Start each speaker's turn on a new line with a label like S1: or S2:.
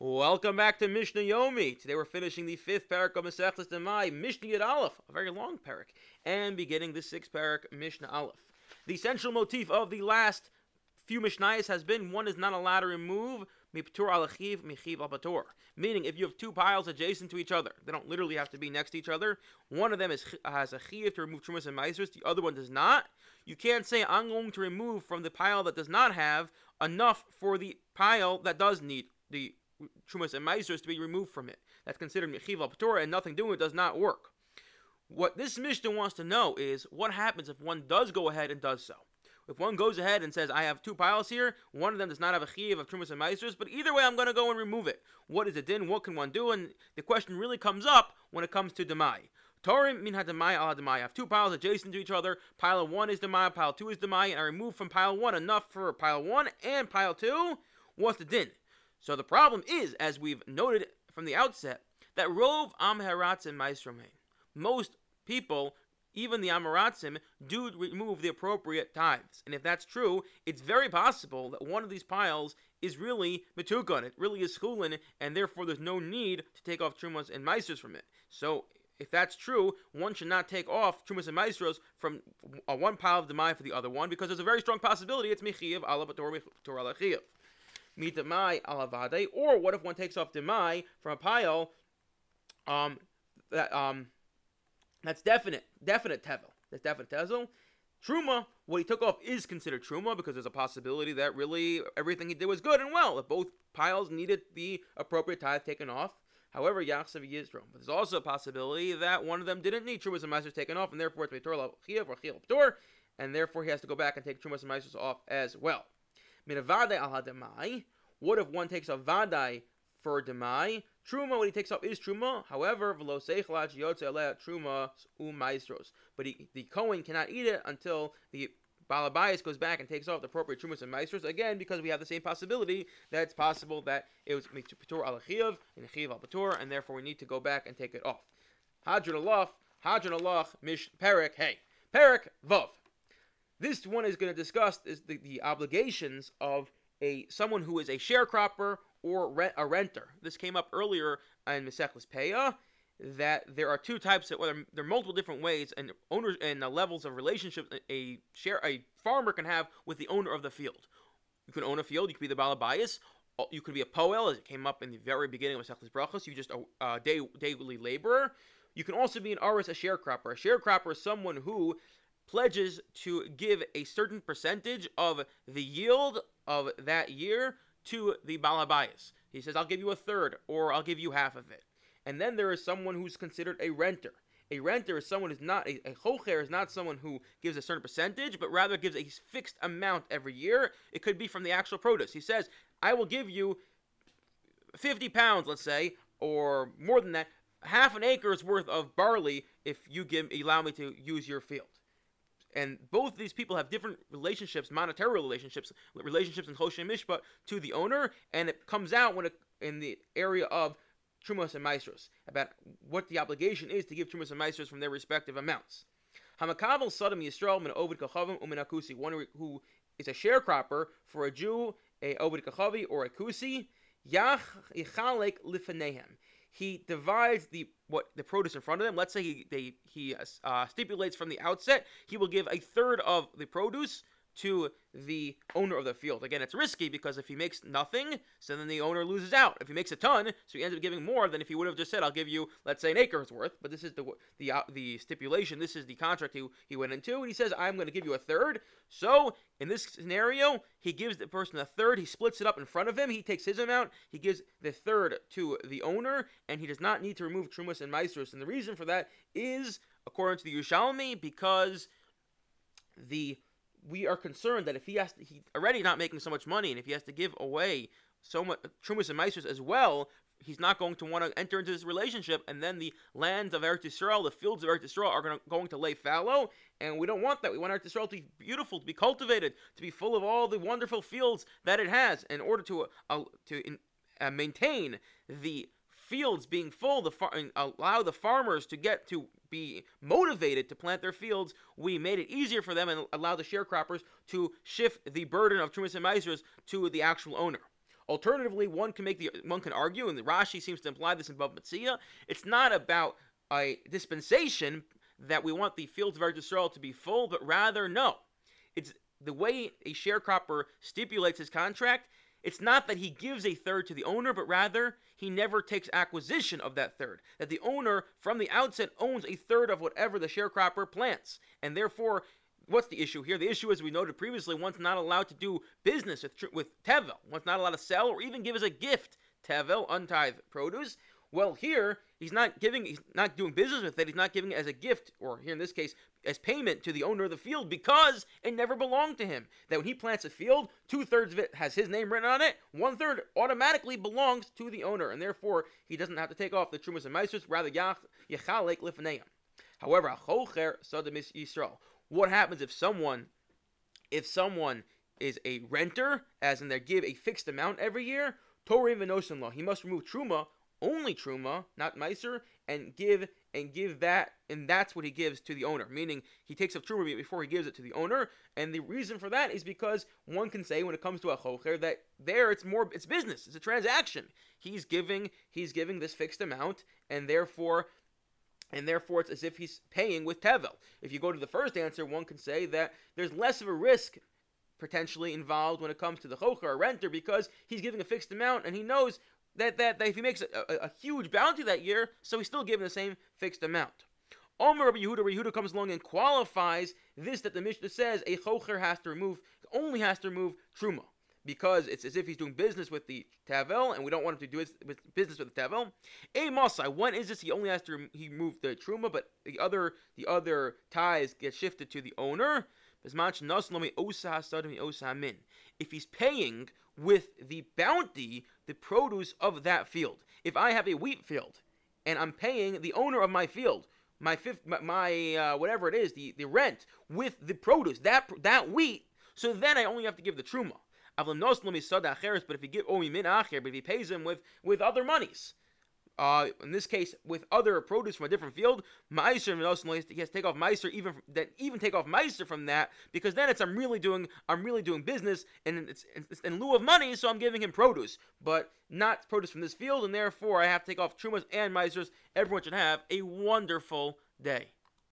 S1: Welcome back to Mishnah Yomi. Today we're finishing the fifth parak of Masechtas Demai, Mishnah Yud Aleph, a very long parak, and beginning the sixth parak, Mishnah Aleph. The central motif of the last few Mishnayos has been one is not allowed to remove miptur alachiv michiv al Meaning, if you have two piles adjacent to each other, they don't literally have to be next to each other. One of them is, has a chiv to remove trumas and meisers, the other one does not. You can't say I'm going to remove from the pile that does not have enough for the pile that does need the trumas and meisers to be removed from it. That's considered mechiv al and nothing doing it does not work. What this Mishnah wants to know is what happens if one does go ahead and does so. If one goes ahead and says, I have two piles here, one of them does not have a chiv of trumas and meisers, but either way, I'm going to go and remove it. What is it din? What can one do? And the question really comes up when it comes to demai. Torim min hadamai al hadamai. I have two piles adjacent to each other. Pile one is demai, pile two is demai, and I remove from pile one enough for pile one and pile two. What's the din? So the problem is, as we've noted from the outset, that rov am haratzim maisromein. Most people, even the amaratzim, do remove the appropriate tithes. And if that's true, it's very possible that one of these piles is really metukan. It really is chulin, and therefore there's no need to take off trumas and meisters from it. So if that's true, one should not take off trumas and maestros from one pile of demai for the other one because there's a very strong possibility it's mechiyev ala bator ala mitamai alavade, or what if one takes off demai from a pile um, that um, that's definite, definite tevel. That's definite tevel. Truma, what he took off is considered truma because there's a possibility that really everything he did was good and well. That both piles needed the appropriate tithe taken off. However, Yachsav Yisro. But there's also a possibility that one of them didn't need Trumas and taken off, and therefore it's Torah Chiyav or Chiyav Ptor, and therefore he has to go back and take Trumas and off as well. Minavade. What if one takes a vadai for demai? Truma, what he takes off is truma. However, truma umaistros. But he, the Kohen cannot eat it until the Balabayas goes back and takes off the appropriate trumas and maestros again because we have the same possibility that it's possible that it was patur al chiyav and chiyav al patur, and therefore we need to go back and take it off. Hadron alach, hadron alach, mish perik, hey, perik vav. This one is going to discuss is the, the obligations of a someone who is a sharecropper or rent, a renter. This came up earlier in Mesechus Peah that there are two types of well, there are multiple different ways and owners and the levels of relationship a share a farmer can have with the owner of the field. You can own a field. You could be the balabayas. Uh, you could be a poel, as it came up in the very beginning of Mesechus Brachos. You just a, a day, daily laborer. You can also be an aris, a sharecropper. A sharecropper is someone who pledges to give a certain percentage of the yield of that year to the balabayas. He says, I'll give you a third, or I'll give you half of it. And then there is someone who's considered a renter. A renter is someone who's not a, a chocher is not someone who gives a certain percentage, but rather gives a fixed amount every year. It could be from the actual produce. He says, "I will give you 50 pounds, let's say, or more than that, half an acre's worth of barley if you give allow me to use your field." And both these people have different relationships, monetary relationships, relationships in Choshen Mishpat to the owner, and it comes out when it, in the area of Trumas and Maestros, about what the obligation is to give Trumas and Maestros from their respective amounts. Hamakabel Sodom Yisrael min Ovid Kachavim umin Akusi, one who is a sharecropper for a Jew, a Ovid Kachavi, or a Kusi, Yach Yichalek Lifanehem. He divides the what the produce in front of them. Let's say he they, he uh, stipulates from the outset he will give a third of the produce to the owner of the field. Again, it's risky because if he makes nothing, so then the owner loses out. If he makes a ton, so he ends up giving more than if he would have just said, "I'll give you, let's say, an acre's worth." But this is the the uh, the stipulation. This is the contract he he went into, and he says, "I'm going to give you a third. So in this scenario, he gives the person a third. He splits it up in front of him. He takes his amount. He gives the third to the owner, and he does not need to remove trumas and maestros. And the reason for that is, according to the Yerushalmi, because the we are concerned that if he has to, he already not making so much money, and if he has to give away so much trumas and meisters as well, he's not going to want to enter into this relationship, and then the lands of Eretz Yisrael, the fields of Eretz Yisrael, are going to, going to lay fallow, and we don't want that. We want Eretz Yisrael to be beautiful, to be cultivated, to be full of all the wonderful fields that it has, in order to uh, to uh, maintain the fields being full, the far- allow the farmers to get to be motivated to plant their fields, we made it easier for them and allow the sharecroppers to shift the burden of Trumas and Meisers to the actual owner. Alternatively, one can make the one can argue, and the Rashi seems to imply this in Bava. It's not about a dispensation that we want the fields of Eretz Yisrael to be full, but rather no, it's the way a sharecropper stipulates his contract. It's not that he gives a third to the owner, but rather he never takes acquisition of that third. That the owner from the outset owns a third of whatever the sharecropper plants, and therefore what's the issue here? The issue, as we noted previously, one's not allowed to do business with, with Tevel. One's not allowed to sell or even give as a gift Tevel, untithed produce. Well, here he's not giving, he's not doing business with it. He's not giving it as a gift, or here in this case, as payment to the owner of the field because it never belonged to him. That when he plants a field, two thirds of it has his name written on it. One third automatically belongs to the owner, and therefore he doesn't have to take off the trumas and meisters. Rather, yachalek lifneim. However, a chocher sadamis yisrael. What happens if someone, if someone is a renter, as in they give a fixed amount every year? Torah v'nosin law. He must remove truma only truma, not meiser, and give and give that, and that's what he gives to the owner. Meaning he takes up truma before he gives it to the owner, and the reason for that is because one can say when it comes to a chocher that there it's more it's business, it's a transaction. He's giving he's giving this fixed amount, and therefore and therefore it's as if he's paying with tevel. If you go to the first answer, one can say that there's less of a risk potentially involved when it comes to the chocher or renter because he's giving a fixed amount and he knows that, that, that if he makes a, a, a, huge bounty that year, so he's still given the same fixed amount. Omer Rabbi Yehuda, Rabbi Yehuda comes along and qualifies this that the Mishnah says a chocher has to remove, only has to remove truma. Because it's as if he's doing business with the tavel, and we don't want him to do business with the tavel. A masai, when is this? He only has to he move the truma, but the other the other ties get shifted to the owner. If he's paying with the bounty, the produce of that field. If I have a wheat field and I'm paying the owner of my field, my fifth, my, my uh, whatever it is, the, the rent with the produce, that that wheat, so then I only have to give the truma. But if he give but if he pays him with with other monies, uh, in this case, with other produce from a different field, Meiser he has to take off Meiser even then even take off Meiser from that because then it's I'm really doing I'm really doing business and it's, it's, in lieu of money, so I'm giving him produce, but not produce from this field, and therefore I have to take off Trumas and Meisers. Everyone should have a wonderful day.